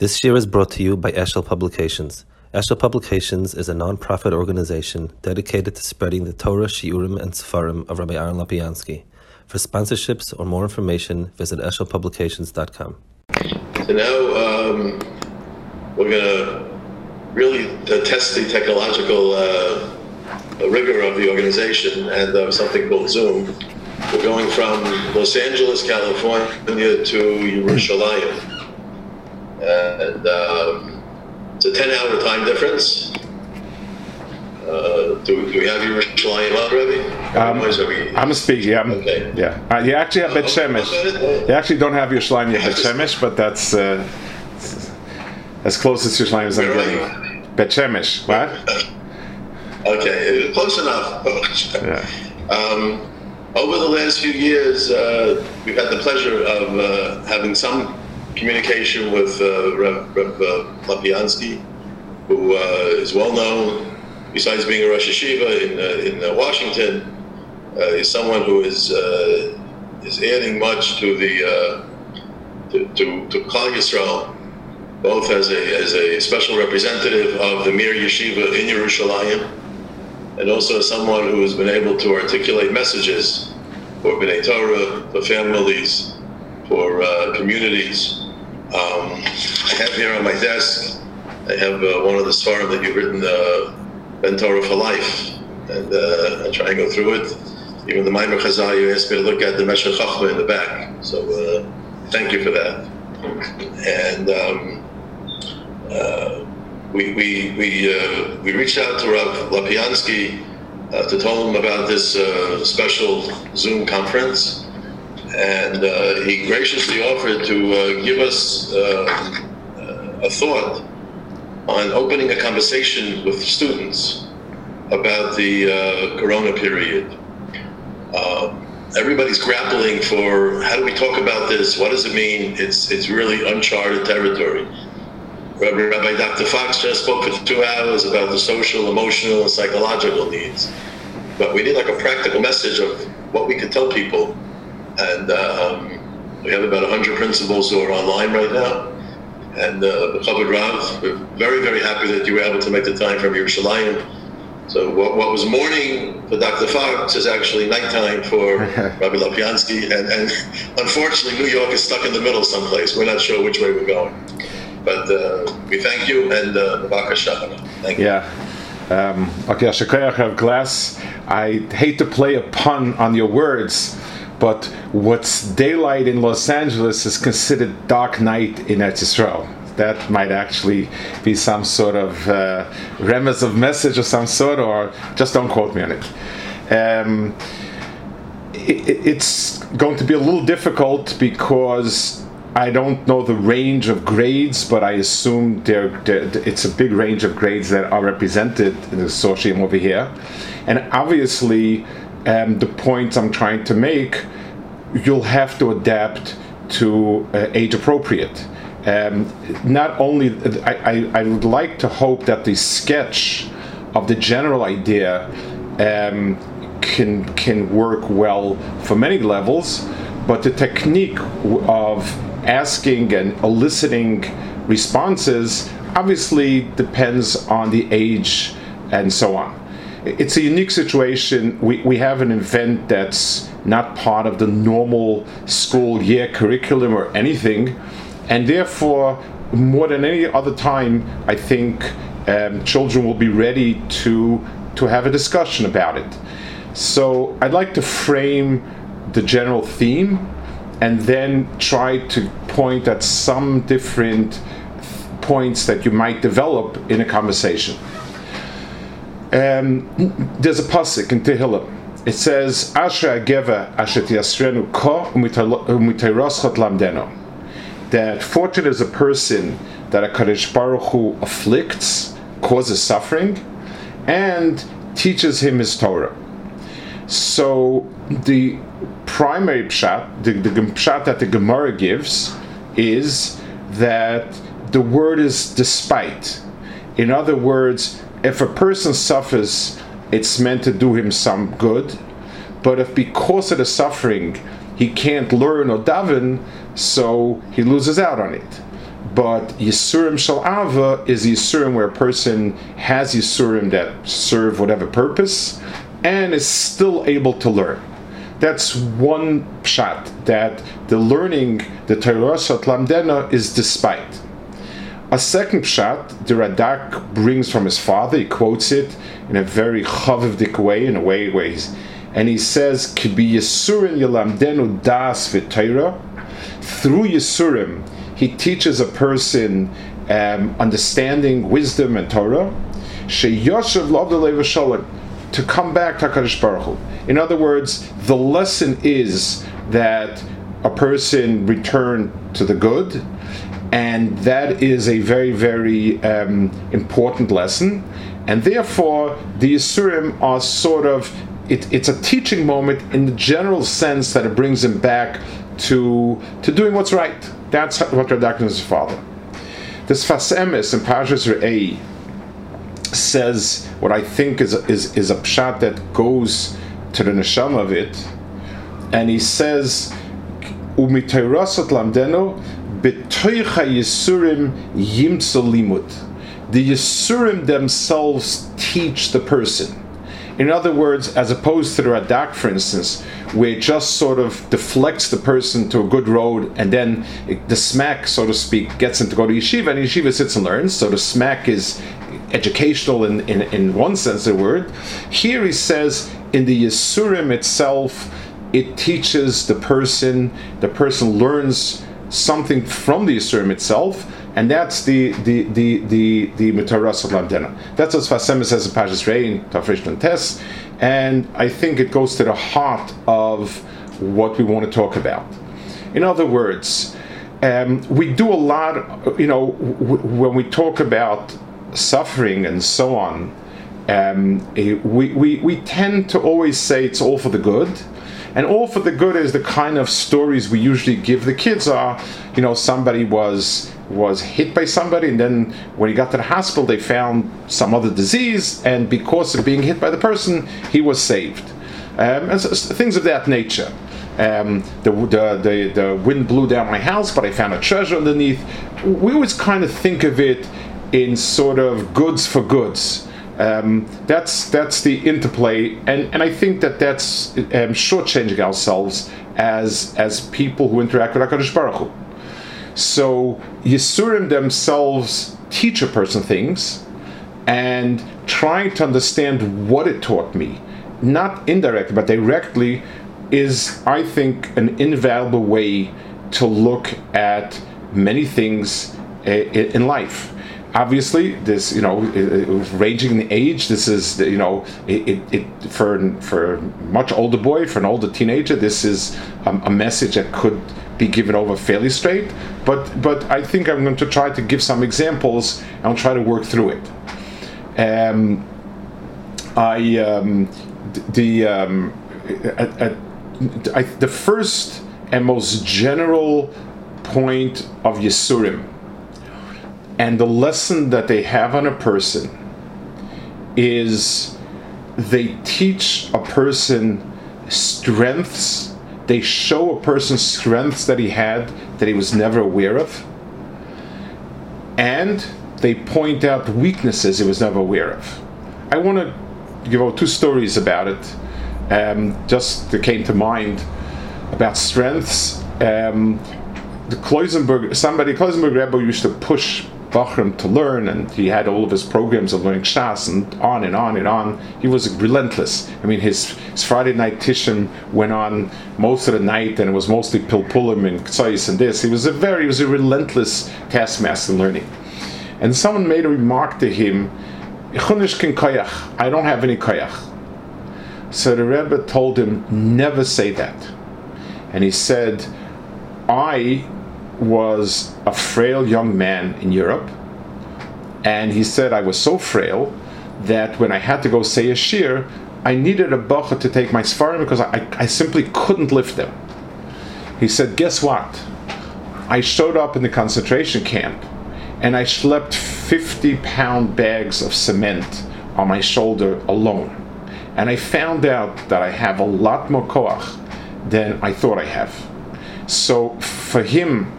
This year is brought to you by Eshel Publications. Eshel Publications is a non-profit organization dedicated to spreading the Torah, Shiurim, and Sefarim of Rabbi Aaron Lapiansky. For sponsorships or more information, visit eshelpublications.com. So now um, we're going to really uh, test the technological uh, rigor of the organization and uh, something called Zoom. We're going from Los Angeles, California to Yerushalayim and um, it's a 10 hour time difference. Uh, do, do we have your Yerushalayim up, Rebbe? Um, I'm speaking. Yeah, I'm, okay. yeah. Uh, you actually have Bet Shemesh. You actually don't have your Yerushalayim yet, Bet Shemesh, but that's uh, as close as Yerushalayim as I'm getting. Bet Shemesh, what? Okay, close enough. yeah. Um, over the last few years, uh, we've had the pleasure of uh, having some communication with uh, Rev uh, Lapiansky, who uh, is well known, besides being a Rosh Yeshiva in, uh, in uh, Washington, uh, is someone who is is adding much to the to, to, to Yisrael, both as a, as a special representative of the Mir Yeshiva in Yerushalayim, and also as someone who has been able to articulate messages for B'nai Torah, for families, for communities, um, I have here on my desk, I have uh, one of the sefarim that you've written, uh, Ben Torah for Life, and uh, I try and go through it. Even the Maimer Chazal, you asked me to look at the Meshech Chachma in the back, so uh, thank you for that. And um, uh, we we we uh, we reached out to Rav Lapiansky uh, to tell him about this special Zoom conference and uh, he graciously offered to uh, give us uh, a thought on opening a conversation with students about the uh, Corona period. Um, everybody's grappling for how do we talk about this? What does it mean? It's it's really uncharted territory. Rabbi Dr. Fox just spoke for two hours about the social, emotional, and psychological needs. But we need like a practical message of what we could tell people and um, we have about 100 principals who are online right now. And uh, the Chabad Rav, we're very, very happy that you were able to make the time from Yerushalayim. So what, what was morning for Dr. Fox is actually nighttime for Rabbi Lapiansky. And, and unfortunately, New York is stuck in the middle someplace. We're not sure which way we're going. But uh, we thank you and uh, Thank you. Yeah. Um, okay, have glass. I hate to play a pun on your words, but what's daylight in Los Angeles is considered dark night in Eretz Yisrael. That might actually be some sort of uh, remez of message of some sort, or just don't quote me on it. Um, it it's going to be a little difficult because I don't know the range of grades, but I assume they're, they're, it's a big range of grades that are represented in the consortium over here. And obviously, um, the points I'm trying to make, you'll have to adapt to uh, age appropriate. Um, not only, I, I, I, would like to hope that the sketch of the general idea um, can can work well for many levels, but the technique of asking and eliciting responses obviously depends on the age and so on it's a unique situation. We, we have an event that's not part of the normal school year curriculum or anything, and therefore, more than any other time, I think um, children will be ready to to have a discussion about it. So I'd like to frame the general theme and then try to point at some different points that you might develop in a conversation. Um, there's a pasuk in Tehillim. It says, "Asher ageva asher tiasrenu ko umitayroschot lamdeno." That fortunate is a person that a Kadosh Baruch Hu afflicts, causes suffering, and teaches him his Torah. So the primary pshat, the, the pshat that the Gemara gives, is that the word is despite. In other words, if a person suffers, it's meant to do him some good. But if because of the suffering he can't learn or daven, so he loses out on it. but Yisurim shel ahava is Yisurim where a person has Yisurim that serve whatever purpose and is still able to learn. That's one shot that the learning, the Torah Lamdena, is despite. A second shot, the Radak brings from his father, he quotes it in a very chavivdik way, in a way he's, and he says, Kibi Yisurim Yalamdenu Das V'Torah. Through Yisurim, he teaches a person um, understanding, wisdom, and Torah. To come back to HaKadosh Baruch Hu. In other words, the lesson is that a person return to the good, and that is a very, very um, important lesson. And therefore, the Yisurim are sort of it, it's a teaching moment in the general sense that it brings him back to to doing what's right. That's what Radak is father. This Sfas Emes in Pashas Re'ei says what I think is is, is a pshat that goes to the neshama of it, and he says, "Umiteirasot lamdeno betoicha yisurim yimtzel The yisurim themselves teach the person. In other words, as opposed to the Radak, for instance, where it just sort of deflects the person to a good road and then it, the smack, so to speak, gets him to go to yeshiva and yeshiva sits and learns. So the smack is educational in, in, in one sense of the word. Here he says in the Yisurim itself, it teaches the person, the person learns something from the Yisurim itself, and that's the the the the the mitaras lamdena. That's what Sfas Emes says in Pashas Rein, Tafresh Tes, and I think it goes to the heart of what we want to talk about. In other words, um, we do a lot. You know, w- when we talk about suffering and so on, um, we, we we tend to always say it's all for the good and all for the good is the kind of stories we usually give the kids are, you know, somebody was was hit by somebody and then when he got to the hospital they found some other disease and because of being hit by the person he was saved. Um, and so, things of that nature. Um, the, the, the, the wind blew down my house, but I found a treasure underneath. We always kind of think of it in sort of goods for goods. Um, that's that's the interplay, and, and I think that that's um, shortchanging ourselves as as people who interact with Hakadosh Baruch Hu. So Yisurim themselves teach a person things, and trying to understand what it taught me, not indirectly but directly, is I think an invaluable way to look at many things uh, in life obviously this you know ranging in age. This is you know it, it, it, for for much older boy for an older teenager this is a, a message that could be given over fairly straight. But but i think i'm going to try to give some examples and i'll try to work through it. Um, i um, the um, at, I, the first and most general point of Yisurim and the lesson that they have on a person is they teach a person strengths, they show a person strengths that he had that he was never aware of, and they point out weaknesses he was never aware of. I want to give out two stories about it. Um, just that came to mind about strengths. Um, the Kloisenberg, somebody, Kloisenberg Rebbe used to push bochurim to learn, and he had all of his programs of learning Shas and on and on and on. He was relentless. I mean, his, his Friday night Tishim went on most of the night, and it was mostly Pilpulim and Ksais and this. He was a very, he was a relentless taskmaster in learning. And someone made a remark to him, I don't have any koyach. So the Rebbe told him, never say that. And he said, I was a frail young man in Europe, and he said I was so frail that when I had to go say a shiur, I needed a bochur to take my sefarim because I, I simply couldn't lift them. He said, "Guess what? I showed up in the concentration camp, and I schlepped 50-pound bags of cement on my shoulder alone, and I found out that I have a lot more koach than I thought I have." So for him,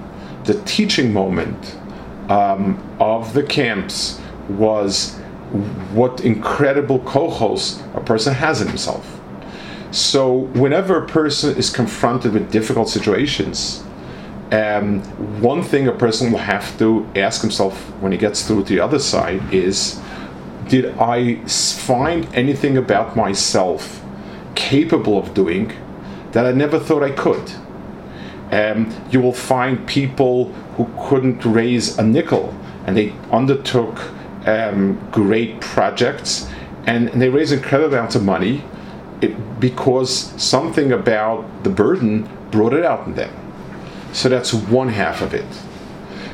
the teaching moment um, of the camps was what incredible kohos a person has in himself. So whenever a person is confronted with difficult situations, um, one thing a person will have to ask himself when he gets through to the other side is, did I find anything about myself capable of doing that I never thought I could? Um, you will find people who couldn't raise a nickel and they undertook um, great projects and, and they raised incredible amounts of money it, because something about the burden brought it out in them. So that's one half of it.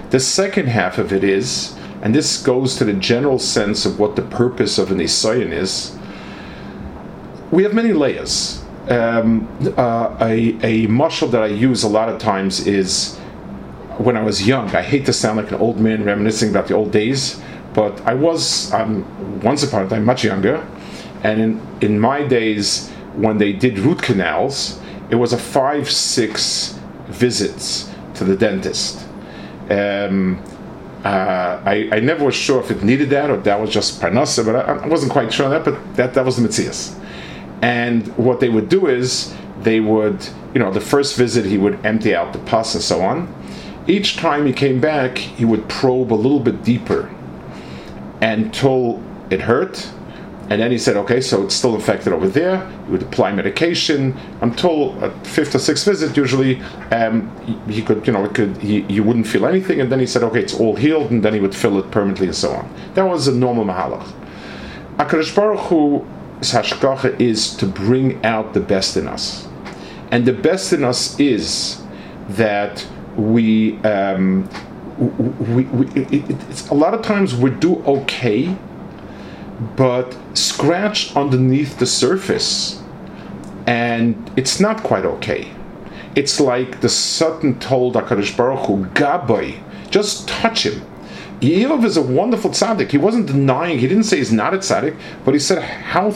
The second half of it is, and this goes to the general sense of what the purpose of an Isayan is, we have many layers. Um, uh, a, a muscle that I use a lot of times is when I was young. I hate to sound like an old man reminiscing about the old days, but I was um, once upon a time much younger, and in, in my days when they did root canals, it was a five six visits to the dentist. Um, uh, I, I, never was sure if it needed that or that was just parnasa, but I, I, wasn't quite sure on that. But that that was the mitzias. And what they would do is they would, you know, the first visit he would empty out the pus and so on. Each time he came back, he would probe a little bit deeper until it hurt. And then he said, okay, so it's still infected over there. He would apply medication until a fifth or sixth visit. Usually, um, he, could, you know, it could he, he wouldn't feel anything. And then he said, okay, it's all healed, and then he would fill it permanently and so on. That was a normal mahalach. Akadosh Baruch Hu's hashgacha is to bring out the best in us, and the best in us is that we um, we, we it, a lot of times we do okay, but scratch underneath the surface, and it's not quite okay. It's like the Satan told Hakadosh Baruch Hu, "Gabay, just touch him." Iyov is a wonderful tzaddik. He wasn't denying. He didn't say he's not a tzaddik, but he said, "How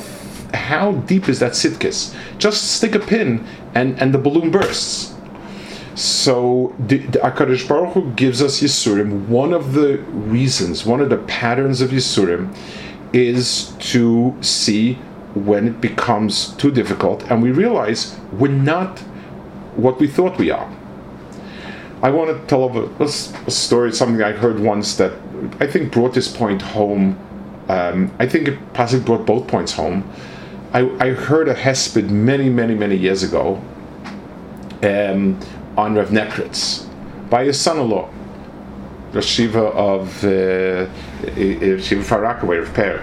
how deep is that tzidkus? Just stick a pin, and and the balloon bursts." So the, the Akadosh Baruch Hu gives us Yisurim. One of the reasons, one of the patterns of Yisurim, is to see when it becomes too difficult, and we realize we're not what we thought we are. I want to tell a, a, story, something I heard once that I think brought this point home. Um, I think it possibly brought both points home. I, I heard a hesped many, many, many years ago. Um, on Rev Nekritz by his son-in-law, the Shiva of uh, Shiva Far Rockaway of Per.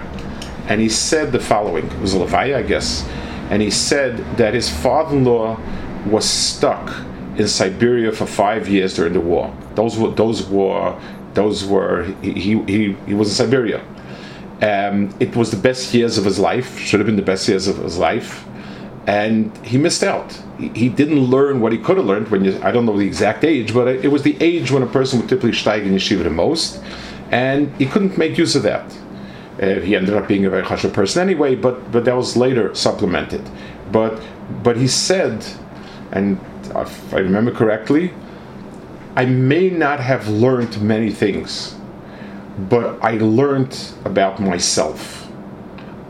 And he said the following, it was a Levaya, I guess, and he said that his father-in-law was stuck in Siberia for five years during the war. Those were those were those were he he, he was in Siberia. Um, it was the best years of his life. Should have been the best years of his life and he missed out. He, didn't learn what he could have learned when you, I don't know the exact age, but it was the age when a person would typically steig in yeshiva the most, and he couldn't make use of that. Uh, he ended up being a very chashuv person anyway, but but that was later supplemented. But but he said, and if I remember correctly, I may not have learned many things, but I learned about myself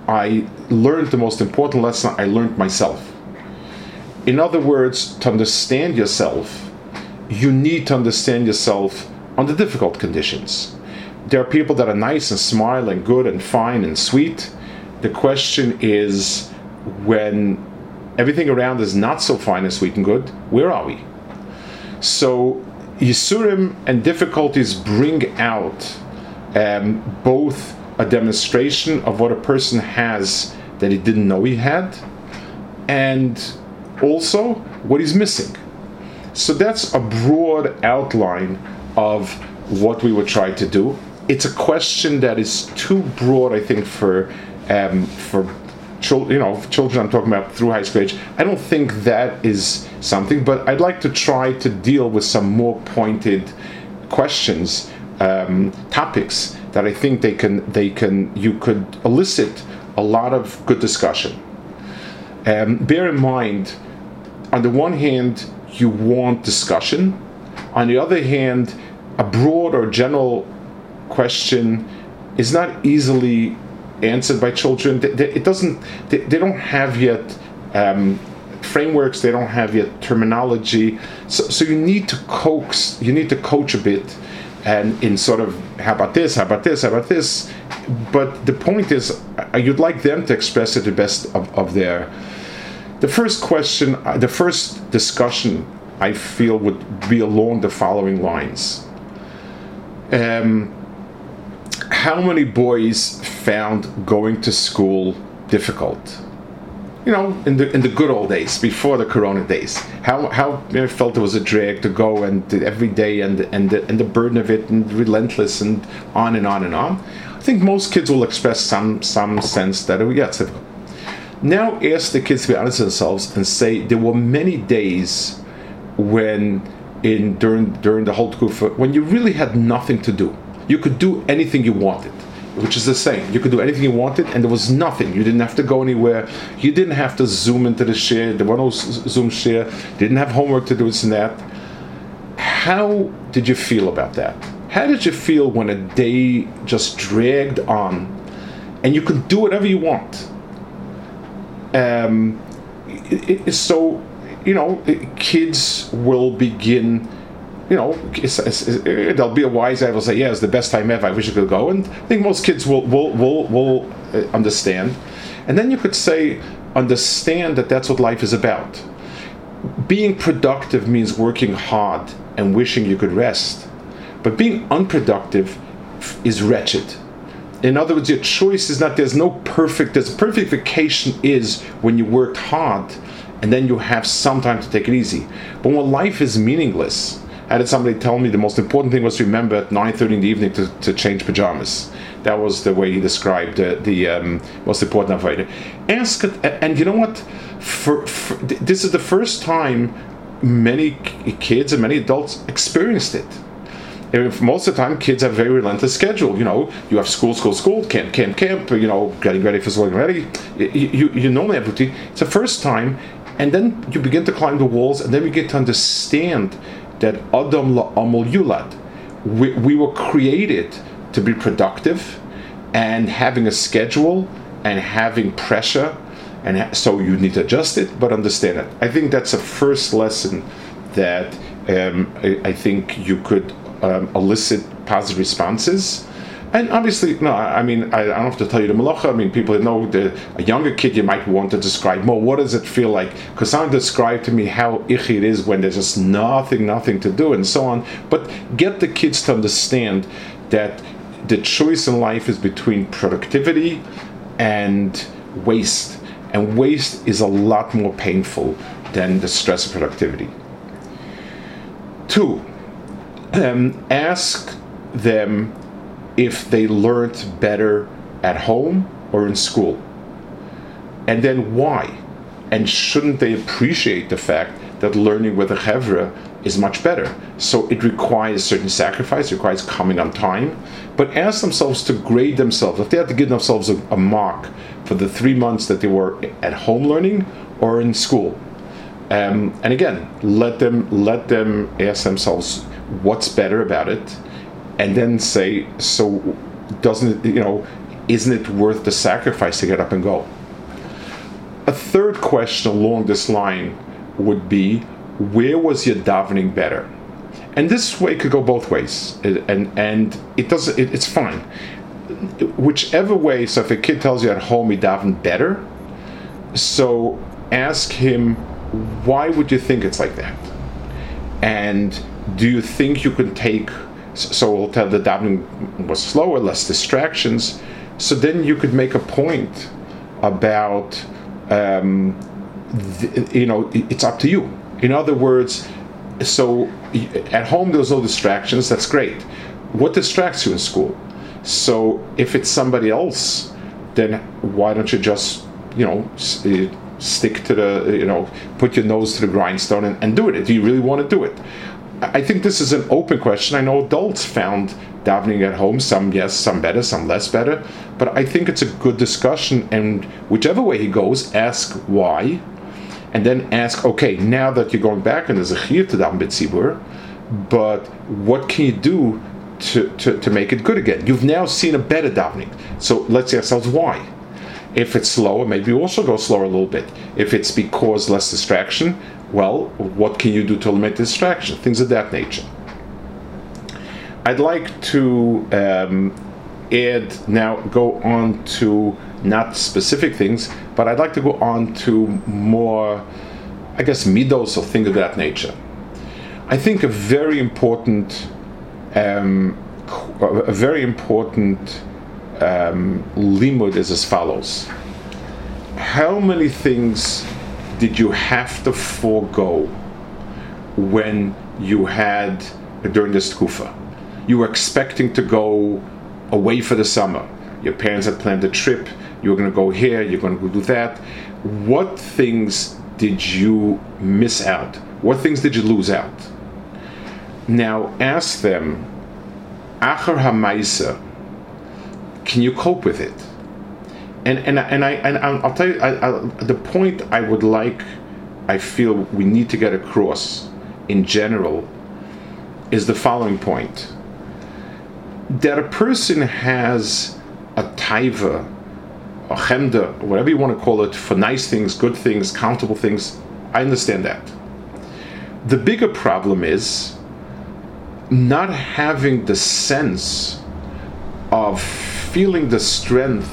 I learned the most important lesson I learned myself. In other words, to understand yourself, you need to understand yourself under difficult conditions. There are people that are nice and smile and good and fine and sweet. The question is when everything around is not so fine and sweet and good, where are we? So, Yisurim and difficulties bring out um, both a demonstration of what a person has that he didn't know he had, and also what he's missing. So that's a broad outline of what we would try to do. It's a question that is too broad, I think, for um, for You know, children. I'm talking about through high school age. I don't think that is something, but I'd like to try to deal with some more pointed questions, um, topics that I think they can they can you could elicit a lot of good discussion. Um, bear in mind, on the one hand, you want discussion. On the other hand, a broad or general question is not easily answered by children. It doesn't. They don't have yet um, frameworks. They don't have yet terminology. So, so you need to coax. You need to coach a bit, and in sort of how about this? How about this? How about this? But the point is, uh, you'd like them to express it the best of, of their. The first question, uh, the first discussion, I feel would be along the following lines. Um, how many boys found going to school difficult? You know, in the in the good old days, before the Corona days, how how you know, felt it was a drag to go and every day and and the, and the burden of it and relentless and on and on and on. I think most kids will express some some sense that it, yeah, it's difficult. Now ask the kids to be honest with themselves and say there were many days when in during during the whole when you really had nothing to do you could do anything you wanted which is the same. You could do anything you wanted, and there was nothing. You didn't have to go anywhere. You didn't have to zoom into the share. There was no zoom share. Didn't have homework to do this and that. How did you feel about that? How did you feel when a day just dragged on, and you could do whatever you want? Um, it, it, so, you know, kids will begin you know, it's, it's, there'll be a wise guy will say, "Yeah, it's the best time ever. I wish I could go." And I think most kids will will will, will uh, understand. And then you could say, understand that that's what life is about. Being productive means working hard and wishing you could rest, but being unproductive is wretched. In other words, your choice is not there's no perfect. There's a perfect vacation is when you worked hard and then you have some time to take it easy. But when life is meaningless I had somebody tell me the most important thing was to remember at 9.30 in the evening to, to change pajamas. That was the way he described uh, the um, most important it. Ask and you know what? For, for, this is the first time many kids and many adults experienced it. Most of the time, kids have very relentless schedule. You know, you have school, school, school, camp, camp, camp. You know, getting ready for school, getting ready. You, you, you normally have routine. It's the first time, and then you begin to climb the walls, and then you get to understand that Adam la'amul yulad. We, we were created to be productive and having a schedule and having pressure and so you need to adjust it but understand it i think that's a first lesson that um, I, I, think you could um, elicit positive responses and obviously, no, I mean, I, don't have to tell you the malacha. I mean, people know the a younger kid you might want to describe more. What does it feel like? Because someone described to me how icky it is when there's just nothing, nothing to do, and so on. But get the kids to understand that the choice in life is between productivity and waste, and waste is a lot more painful than the stress of productivity. Two, um, ask them if they learned better at home or in school? And then why? And shouldn't they appreciate the fact that learning with a chevra is much better? So it requires certain sacrifice, requires coming on time, but ask themselves to grade themselves. If they had to give themselves a, a mark for the three months that they were at home learning or in school. Um, and again, let them let them ask themselves what's better about it, and then say, so doesn't it, you know, isn't it worth the sacrifice to get up and go? A third question along this line would be, where was your davening better? And this way could go both ways, and and it does it, it's fine. Whichever way. So if a kid tells you at home he davened better, so ask him, why would you think it's like that? And do you think you can take so we'll tell the davening was slower, less distractions. So then you could make a point about, um, the, you know, it's up to you. In other words, so at home there's no distractions. That's great. What distracts you in school? So if it's somebody else, then why don't you just, you know, stick to the, you know, put your nose to the grindstone and, and do it? Do you really want to do it? I think this is an open question. I know adults found davening at home, some yes, some better, some less better. But I think it's a good discussion, and whichever way he goes, ask why, and then ask, okay, now that you're going back and there's a chiyuv to daven b'tzibur, but what can you do to, to, to make it good again. You've now seen a better davening. So let's ask ourselves why. If it's slower, maybe also go slower a little bit. If it's because less distraction, well, what can you do to eliminate distraction? Things of that nature. I'd like to um, add now, go on to not specific things, but I'd like to go on to more, I guess, midos or things of that nature. I think a very important, um, a very important um, limud is as follows. How many things did you have to forego when you had during this kufa? You were expecting to go away for the summer. Your parents had planned a trip. You were going to go here. You're going to do that. What things did you miss out? What things did you lose out? Now ask them, Achar Hamaisa, can you cope with it? And and and I and I'll tell you I, I, the point I would like, I feel we need to get across, in general, is the following point. That a person has a taiva, a chemda, whatever you want to call it, for nice things, good things, countable things. I understand that. The bigger problem is not having the sense of feeling the strength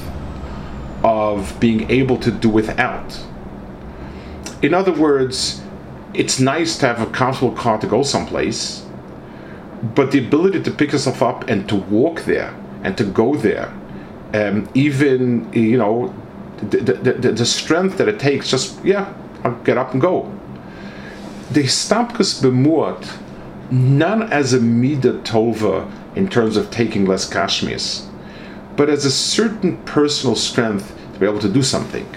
of being able to do without. In other words, it's nice to have a comfortable car to go someplace, but the ability to pick yourself up and to walk there and to go there, um, even you know, the, the, the, the, strength that it takes, just yeah, I'll get up and go. The stapkus bemurt, none as a mida tova in terms of taking less kashmirs, but as a certain personal strength be able to do something.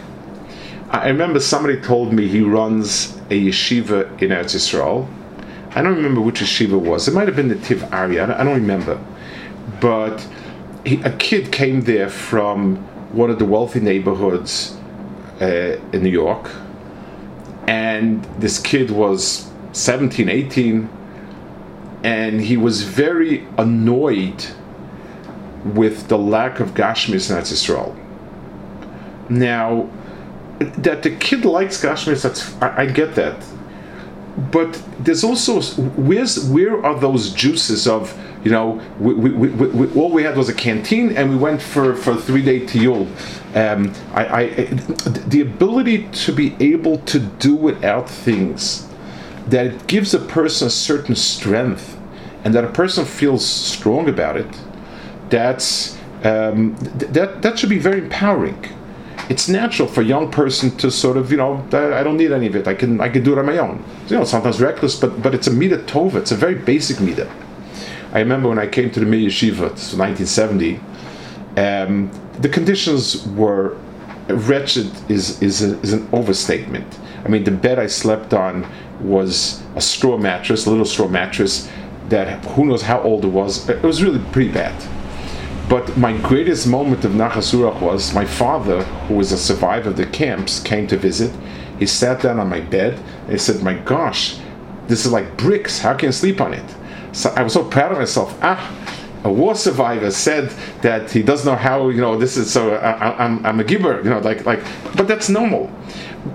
I remember somebody told me he runs a yeshiva in Eretz Yisrael. I don't remember which yeshiva was. It might have been the Tiv Ari. I don't remember. But he, a kid came there from one of the wealthy neighborhoods uh, in New York. And this kid was 17, 18. And he was very annoyed with the lack of Gashmis in Israel. Now, that the kid likes Gashmis, that's I, I, get that. But there's also where's where are those juices of you know we, we, we, we all we had was a canteen and we went for for three day tiyul. Um, I, I the ability to be able to do without things that gives a person a certain strength and that a person feels strong about it that's um, th- that that should be very empowering. It's natural for a young person to sort of, you know, I don't need any of it. I can I can do it on my own. You know, sometimes reckless, but but it's a mida tova. It's a very basic mida. I remember when I came to the Mir Yeshiva, 1970. Um, the conditions were wretched. Is is, a, is an overstatement. I mean, the bed I slept on was a straw mattress, a little straw mattress that who knows how old it was. It was really pretty bad. But my greatest moment of nachas ruach was my father, who was a survivor of the camps, came to visit. He sat down on my bed and he said, My gosh, this is like bricks. How can you sleep on it? So I was so proud of myself. Ah, a war survivor said that he doesn't know how, you know, this is so, I, am I'm, I'm a giver, you know, like, like, but that's normal.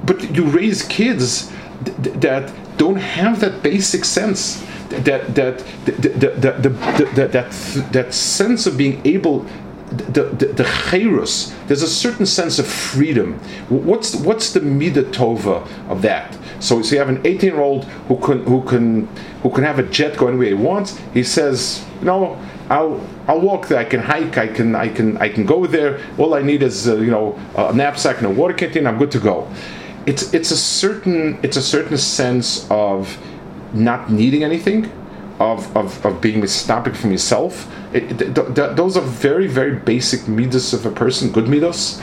But you raise kids th- that don't have that basic sense that that the, the, the, that that sense of being able the the, the there's a certain sense of freedom. What's what's the mida tova of that? So, so you have an 18 year old who can who can who can have a jet go anywhere he wants. He says, you know, I'll I'll walk there. I can hike. I can I can I can go there. All I need is uh, you know a knapsack and a water canteen. I'm good to go. It's it's a certain it's a certain sense of not needing anything, of, of, of being stopping from yourself. It, th- th- those are very, very basic midas of a person, good midas.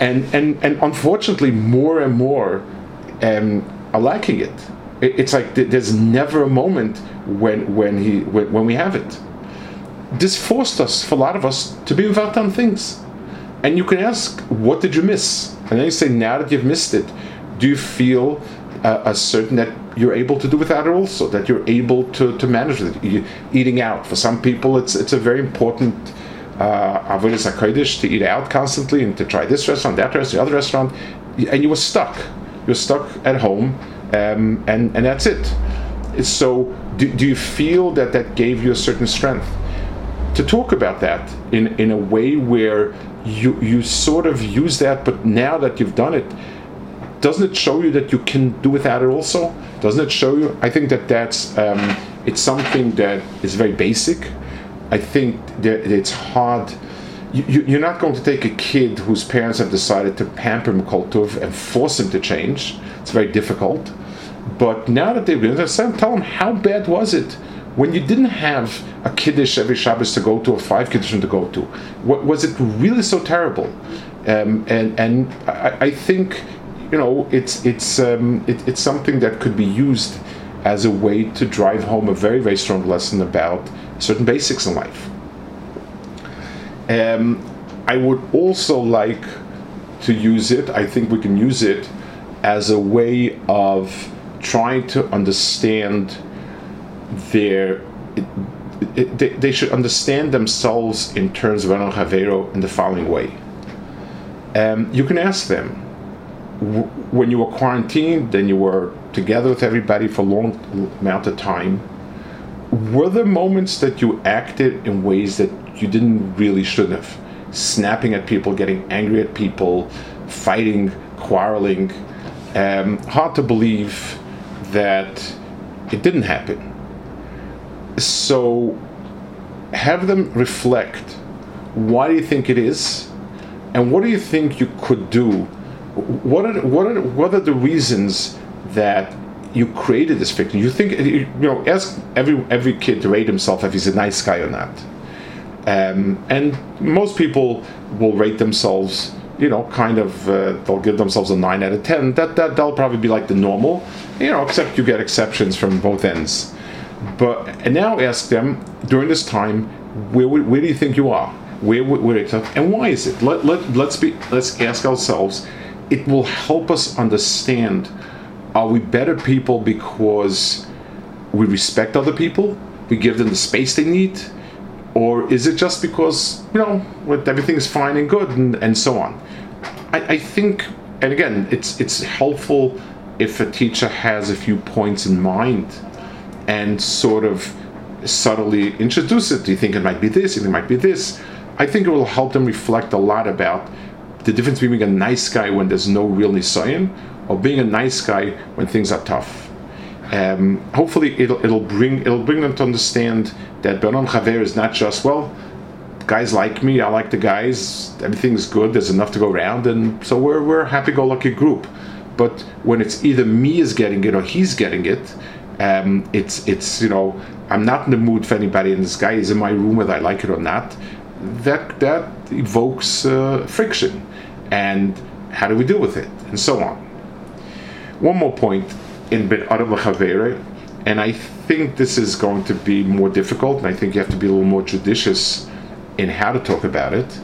And, and, and unfortunately, more and more um, are lacking it. it. It's like th- there's never a moment when, when, he, when, when we have it. This forced us, for a lot of us, to be without on things. And you can ask, what did you miss? And then you say, now that you've missed it, do you feel uh, a certain that you're able to do without it also that you're able to, to manage it. You, eating out for some people it's it's a very important uh, avodas uh, to eat out constantly and to try this restaurant that restaurant the other restaurant. And you were stuck. You're stuck at home um, and and that's it. So do, do you feel that that gave you a certain strength? To talk about that in in a way where you you sort of use that but now that you've done it doesn't it show you that you can do without it also? Doesn't it show you? I think that that's um, it's something that is very basic. I think that it's hard. You, are not going to take a kid whose parents have decided to pamper him and force him to change. It's very difficult. But now that they've been tell them how bad was it when you didn't have a kiddush every Shabbos to go to, or five kiddushim to go to. What, was it really so terrible? Um, and and I, I, think you know it's it's um, it, it's something that could be used as a way to drive home a very very strong lesson about certain basics in life. Um, I would also like to use it. I think we can use it as a way of trying to understand their it, it, they, they, should understand themselves in terms of Anon Havero in the following way. Um, you can ask them when you were quarantined, then you were together with everybody for a long amount of time. Were there moments that you acted in ways that you didn't really should have? Snapping at people, getting angry at people, fighting, quarreling. Um, hard to believe that it didn't happen so have them reflect why do you think it is and what do you think you could do what are what are what are the reasons that you created this fiction you think you know ask every every kid to rate himself if he's a nice guy or not um, and most people will rate themselves you know kind of uh, they'll give themselves a 9 out of 10 that that that'll probably be like the normal you know except you get exceptions from both ends but and now ask them during this time, where where do you think you are? Where where, and why is it? Let let let's be let's ask ourselves. It will help us understand: Are we better people because we respect other people? We give them the space they need, or is it just because you know everything is fine and good and, and so on? I, I think, and again, it's it's helpful if a teacher has a few points in mind and sort of subtly introduce it. Do you think it might be this? Do you think it might be this? I think it will help them reflect a lot about the difference between being a nice guy when there's no real nisayon or being a nice guy when things are tough. Um, hopefully, it'll it'll bring it'll bring them to understand that Benon Chaver is not just well, guys like me, I like the guys, everything's good, there's enough to go around, and so we're we're a happy-go-lucky group. But when it's either me is getting it or he's getting it, um, it's it's you know I'm not in the mood for anybody, and this guy is in my room whether I like it or not. That that evokes uh, friction, and how do we deal with it, and so on. One more point in Ben Adam and I think this is going to be more difficult, and I think you have to be a little more judicious in how to talk about it.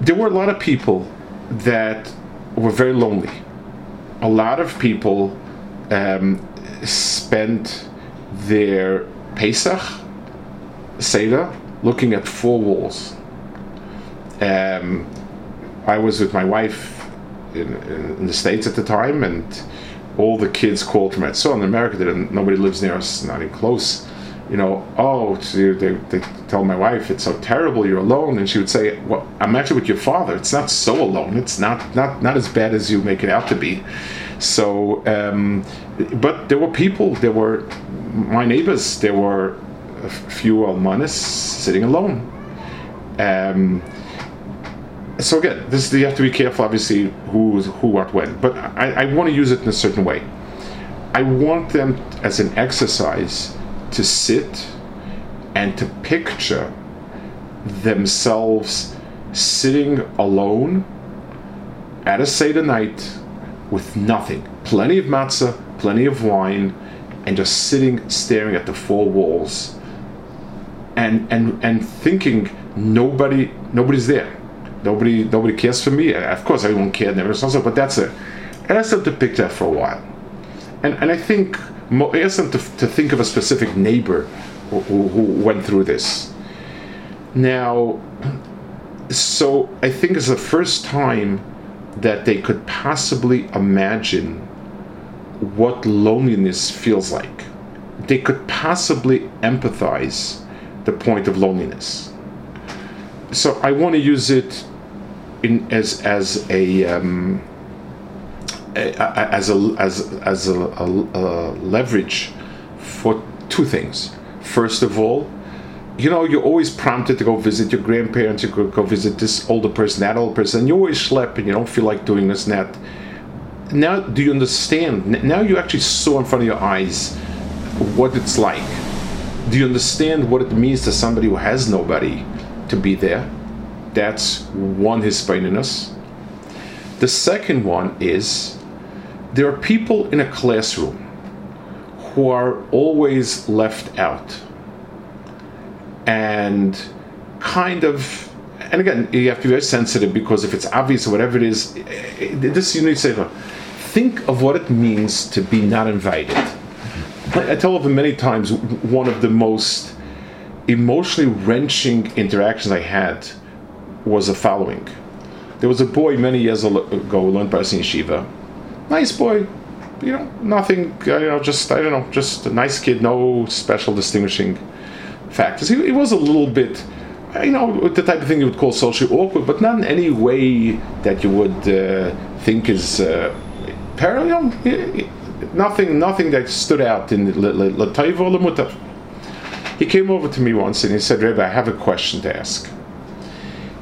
There were a lot of people that were very lonely. A lot of people um, spent their Pesach Seder looking at four walls. Um, I was with my wife in, in, the States at the time, and all the kids called from so in America, they nobody lives near us, not even close. You know, oh, they, they tell my wife it's so terrible, you're alone, and she would say, "Well, I'm actually with your father. It's not so alone. It's not not not as bad as you make it out to be." So, um, but there were people, there were my neighbors, there were a few almanis sitting alone. Um, so again, this you have to be careful, obviously, who, who, what, when. But I, I want to use it in a certain way. I want them as an exercise to sit and to picture themselves sitting alone at a Seder night with nothing. Plenty of matzah, plenty of wine, and just sitting staring at the four walls and and and thinking nobody nobody's there. Nobody nobody cares for me. Of course everyone cared, never so but that's a I them to pick that for a while. And, and I think, I asked to, to think of a specific neighbor who, who went through this. Now, so I think it's the first time that they could possibly imagine what loneliness feels like. They could possibly empathize the point of loneliness. So I want to use it in as as a, um, as a as as a, a, a leverage for two things. First of all, you know, you're always prompted to go visit your grandparents, you go, visit this older person, that older person, you always schlep and you don't feel like doing this and that. Now, do you understand? Now you actually saw in front of your eyes what it's like. Do you understand what it means to somebody who has nobody to be there? That's one Hispaninus. The second one is there are people in a classroom who are always left out and kind of and again you have to be very sensitive because if it's obvious or whatever it is eh, eh, this you need to say think of what it means to be not invited i tell them many times one of the most emotionally wrenching interactions i had was the following there was a boy many years ago who learned Parsi Yeshiva. Nice boy, you know, nothing, you know, just, I don't know, just a nice kid, no special distinguishing factors. He, he, was a little bit, you know, the type of thing you would call socially awkward, but not in any way that you would uh, think is uh, parallel. Nothing, nothing that stood out in Lataiva or. He came over to me once and he said, Rebbe, I have a question to ask.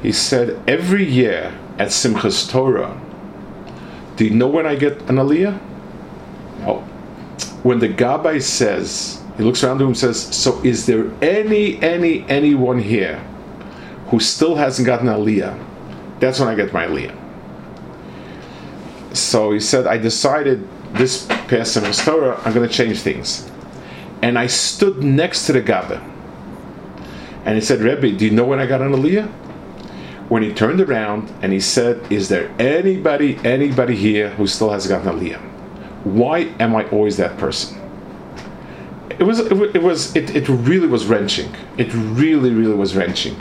He said, every year at Simchas Torah, do you know when I get an aliyah? No. When the Gabbai says, he looks around room and says, So is there any, any, anyone here who still hasn't gotten an Aliyah? That's when I get my Aliyah. So he said, I decided this past Simchas Torah, I'm going to change things. And I stood next to the Gabbai. And he said, Rebbe, do you know when I got an Aliyah? When he turned around and he said, Is there anybody, anybody here who still hasn't gotten Aliyah? Why am I always that person? it was it, was it, it really was wrenching. It really really was wrenching.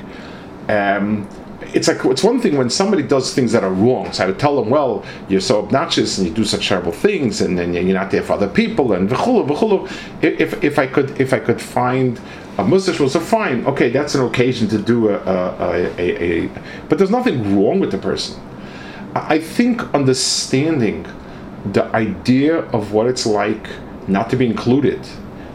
Um, it's like it's one thing when somebody does things that are wrong. So I would tell them, well, you're so obnoxious and you do such terrible things, and then you're not there for other people, and v'chulu v'chulu. If if I could if I could find a mustache was a fine. Okay, that's an occasion to do a a, a, a, but there's nothing wrong with the person. I think understanding the idea of what it's like not to be included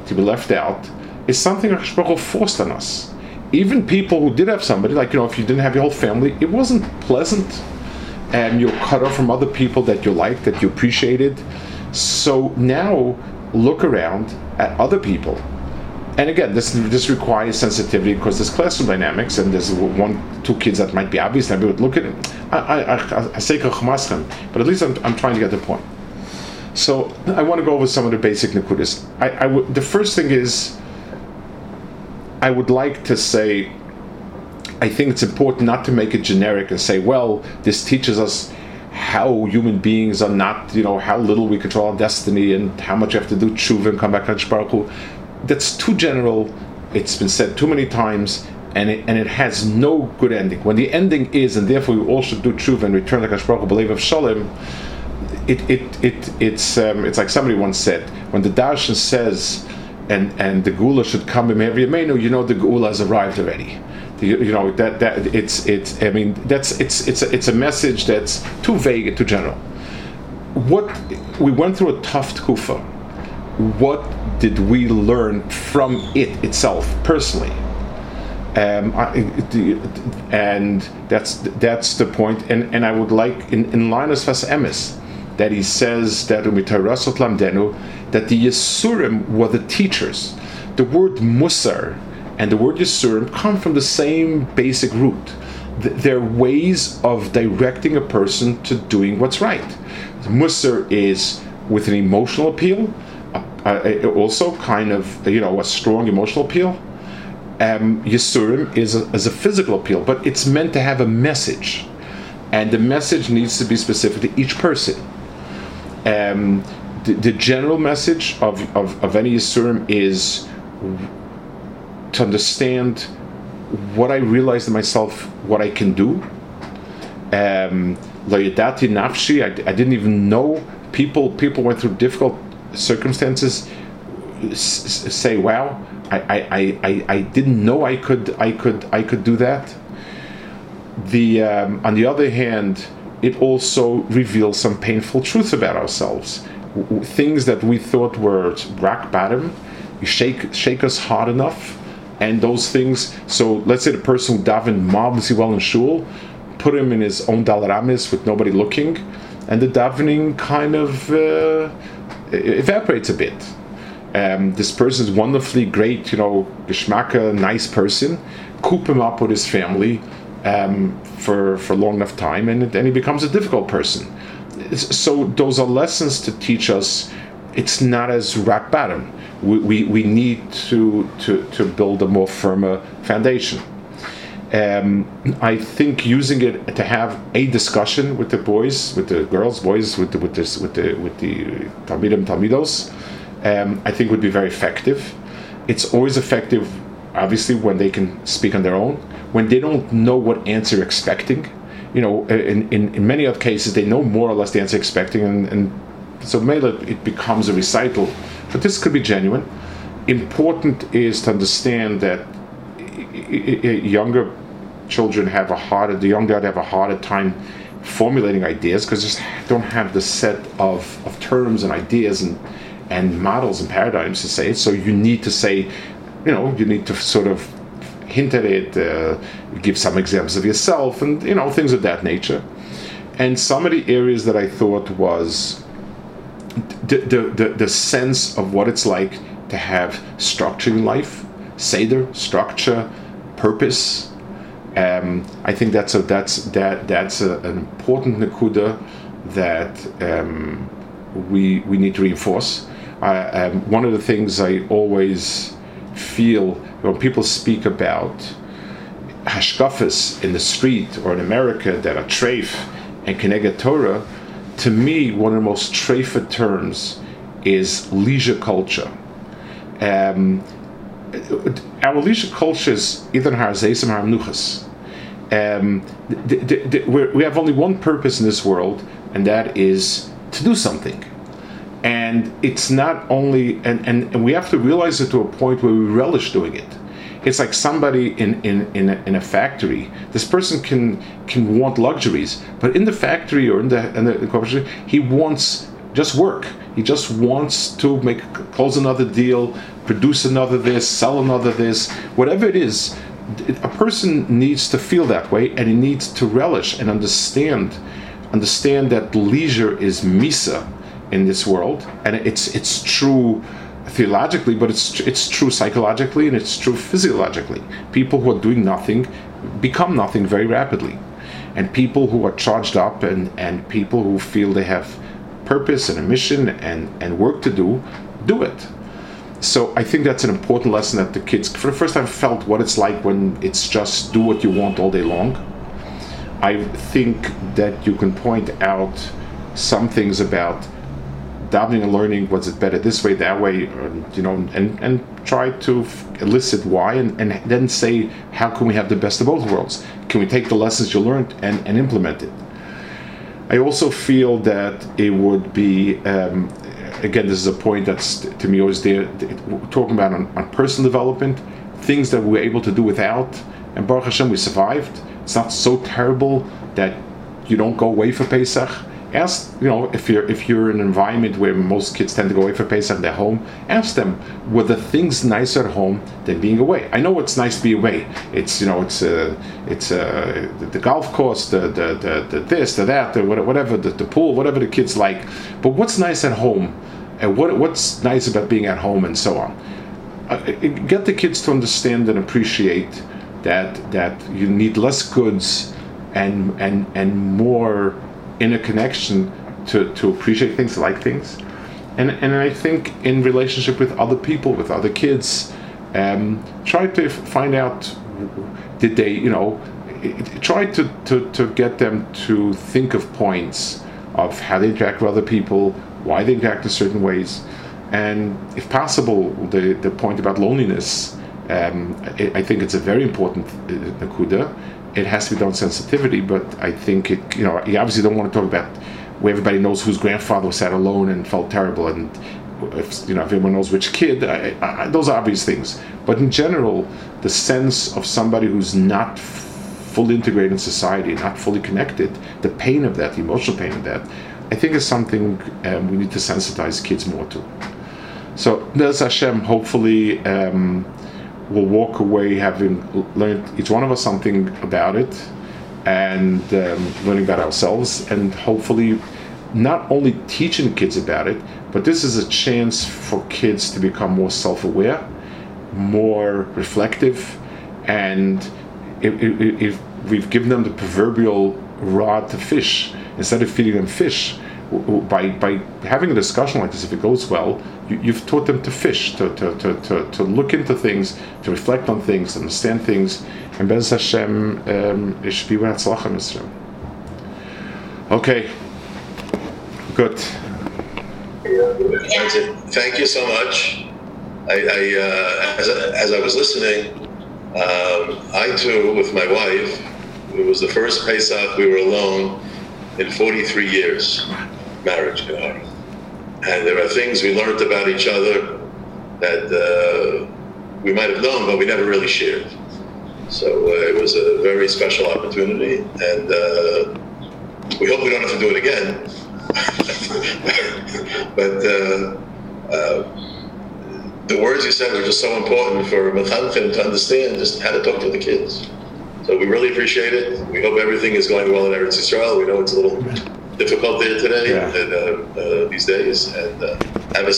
to be left out, is something HaKadosh forced on us. Even people who did have somebody, like, you know, if you didn't have your whole family, it wasn't pleasant. And you're cut off from other people that you liked, that you appreciated. So now look around at other people. And again, this this requires sensitivity because there's classroom dynamics, and there's one, two kids that might be obvious. And I would look at it. I, I, I, I say but at least I'm, I'm trying to get the point. So I want to go over some of the basic nikudas. I, I w- the first thing is I would like to say I think it's important not to make it generic and say, well, this teaches us how human beings are not, you know, how little we control our destiny and how much you have to do tshuva and come back to Baruch Hu. That's too general. It's been said too many times, and it, and it has no good ending. When the ending is, and therefore we all should do tshuva and return to Baruch Hu, believe of Shalom, it, it, it, it's, um, it's like somebody once said, when the Darshan says, and, and the Geula should come in every Yemenu, you know the Geula has arrived already. The, you know that that it's it's I mean that's it's it's a, it's a message that's too vague and too general. What we went through a tough tkufa. What did we learn from it itself personally? Um, I, and that's that's the point. And and I would like in in Linus Sfas Emes that he says that that the Yisurim were the teachers. The word Musar and the word Yisurim come from the same basic root. They're ways of directing a person to doing what's right. Musar is with an emotional appeal, uh, also kind of you know a strong emotional appeal. Um, is a, is a physical appeal, but it's meant to have a message, and the message needs to be specific to each person Um, the, the, general message of, of, of any Yisurim is to understand what I realized in myself, what I can do. Um, nafshi, I, I didn't even know people. People went through difficult circumstances. Say, "Wow, I, I, I, I didn't know I could I could I could do that." The um, on the other hand, it also reveals some painful truths about ourselves, w- things that we thought were rock bottom. Shake shake us hard enough, and those things. So let's say the person who davened marvelously well in shul, put him in his own daled amos with nobody looking, and the davening kind of uh, evaporates a bit. Um, this person is wonderfully great, you know, geschmacka, nice person. Coop him up with his family um, for for long enough time, and then he becomes a difficult person. So those are lessons to teach us. It's not as rock bottom we, we, we need to, to, to build a more firmer foundation. Um, I think using it to have a discussion with the boys, with the girls, boys, with the with this, with the with the talmidim talmidos, um, I think would be very effective. It's always effective, obviously, when they can speak on their own. When they don't know what answer expecting, you know, in, in, in many of cases they know more or less the answer expecting, and, and so maybe it becomes a recital but this could be genuine. Important is to understand that younger children have a harder, the young dad have a harder time formulating ideas because they just don't have the set of, of terms and ideas and and models and paradigms to say. So you need to say, you know, you need to sort of hint at it, uh, give some examples of yourself, and you know things of that nature. And some of the areas that I thought was the, the, the, the sense of what it's like to have structure in life, seder, structure, purpose. Um, I think that's a that's that that's a, an important nakuda that um, we we need to reinforce. um, one of the things I always feel when people speak about hashkafas in the street or in America that are treif and keneged Torah, to me, one of the most treifed terms is leisure culture. Um, our leisure culture is either harzesim or hamnuchas. Um, we have only one purpose in this world, and that is to do something. And it's not only, and, and, and we have to realize it to a point where we relish doing it it's like somebody in in in a, in a factory. This person can can want luxuries, but in the factory or in the in the corporation, he wants just work. He just wants to make close another deal, produce another this, sell another this, whatever it is. A person needs to feel that way, and he needs to relish and understand understand that leisure is misa in this world, and it's it's true theologically, but it's it's true psychologically and it's true physiologically. People who are doing nothing become nothing very rapidly, and people who are charged up and and people who feel they have purpose and a mission and and work to do do it. So I think that's an important lesson that the kids, for the first time, felt what it's like when it's just do what you want all day long. I think that you can point out some things about dabbling and learning was it better this way that way you know and and try to elicit why and, and then say how can we have the best of both worlds? Can we take the lessons you learned and, and implement it? I also feel that it would be um, again this is a point that's to me always there talking about on, on personal development things that we were able to do without and baruch hashem we survived. It's not so terrible that you don't go away for pesach ask you know if you're if you're in an environment where most kids tend to go away for Pesach, they're home. Ask them were the things nicer at home than being away. I know it's nice to be away. It's you know it's uh, it's uh, the, the, golf course, the, the the, the this, the that, the whatever, the, the pool, whatever the kids like. But what's nice at home, and what what's nice about being at home, and so on. Uh, get the kids to understand and appreciate that that you need less goods and and and more in a connection to, to appreciate things, like things. And, and I think in relationship with other people, with other kids, um, try to find out did they, you know, try to, to, to get them to think of points of how they interact with other people, why they interact in certain ways, and if possible, the, the point about loneliness. Um, I, I, think it's a very important uh, nakuda. It has to be done sensitivity, but I think it. You know, you obviously don't want to talk about where everybody knows whose grandfather sat alone and felt terrible, and if you know if everyone knows which kid. I, I, those are obvious things, but in general, the sense of somebody who's not fully integrated in society, not fully connected, the pain of that, the emotional pain of that, I think is something um, we need to sensitize kids more to. So, there's Hashem, hopefully. Um, will walk away having learned each one of us something about it and um, learning about ourselves and hopefully not only teaching kids about it but this is a chance for kids to become more self-aware more reflective and if, if, if we've given them the proverbial rod to fish instead of feeding them fish by by having a discussion like this, if it goes well, you, have taught them to fish, to, to, to, to, to look into things, to reflect on things, understand things, and Bez Hashem, um, Okay, good. Thank you. So much. I, I uh, as, I, as I was listening, um, I too, with my wife, it was the first Pesach we were alone in 43 years marriage. And there are things we learned about each other that uh, we might have known, but we never really shared. So uh, it was a very special opportunity, and uh, we hope we don't have to do it again. but uh, uh, the words you said were just so important for Mechanchim to understand just how to talk to the kids. So we really appreciate it. We hope everything is going well in Eretz Yisrael. We know it's a little difficult there today, yeah. and, uh, uh, these days, and uh, have a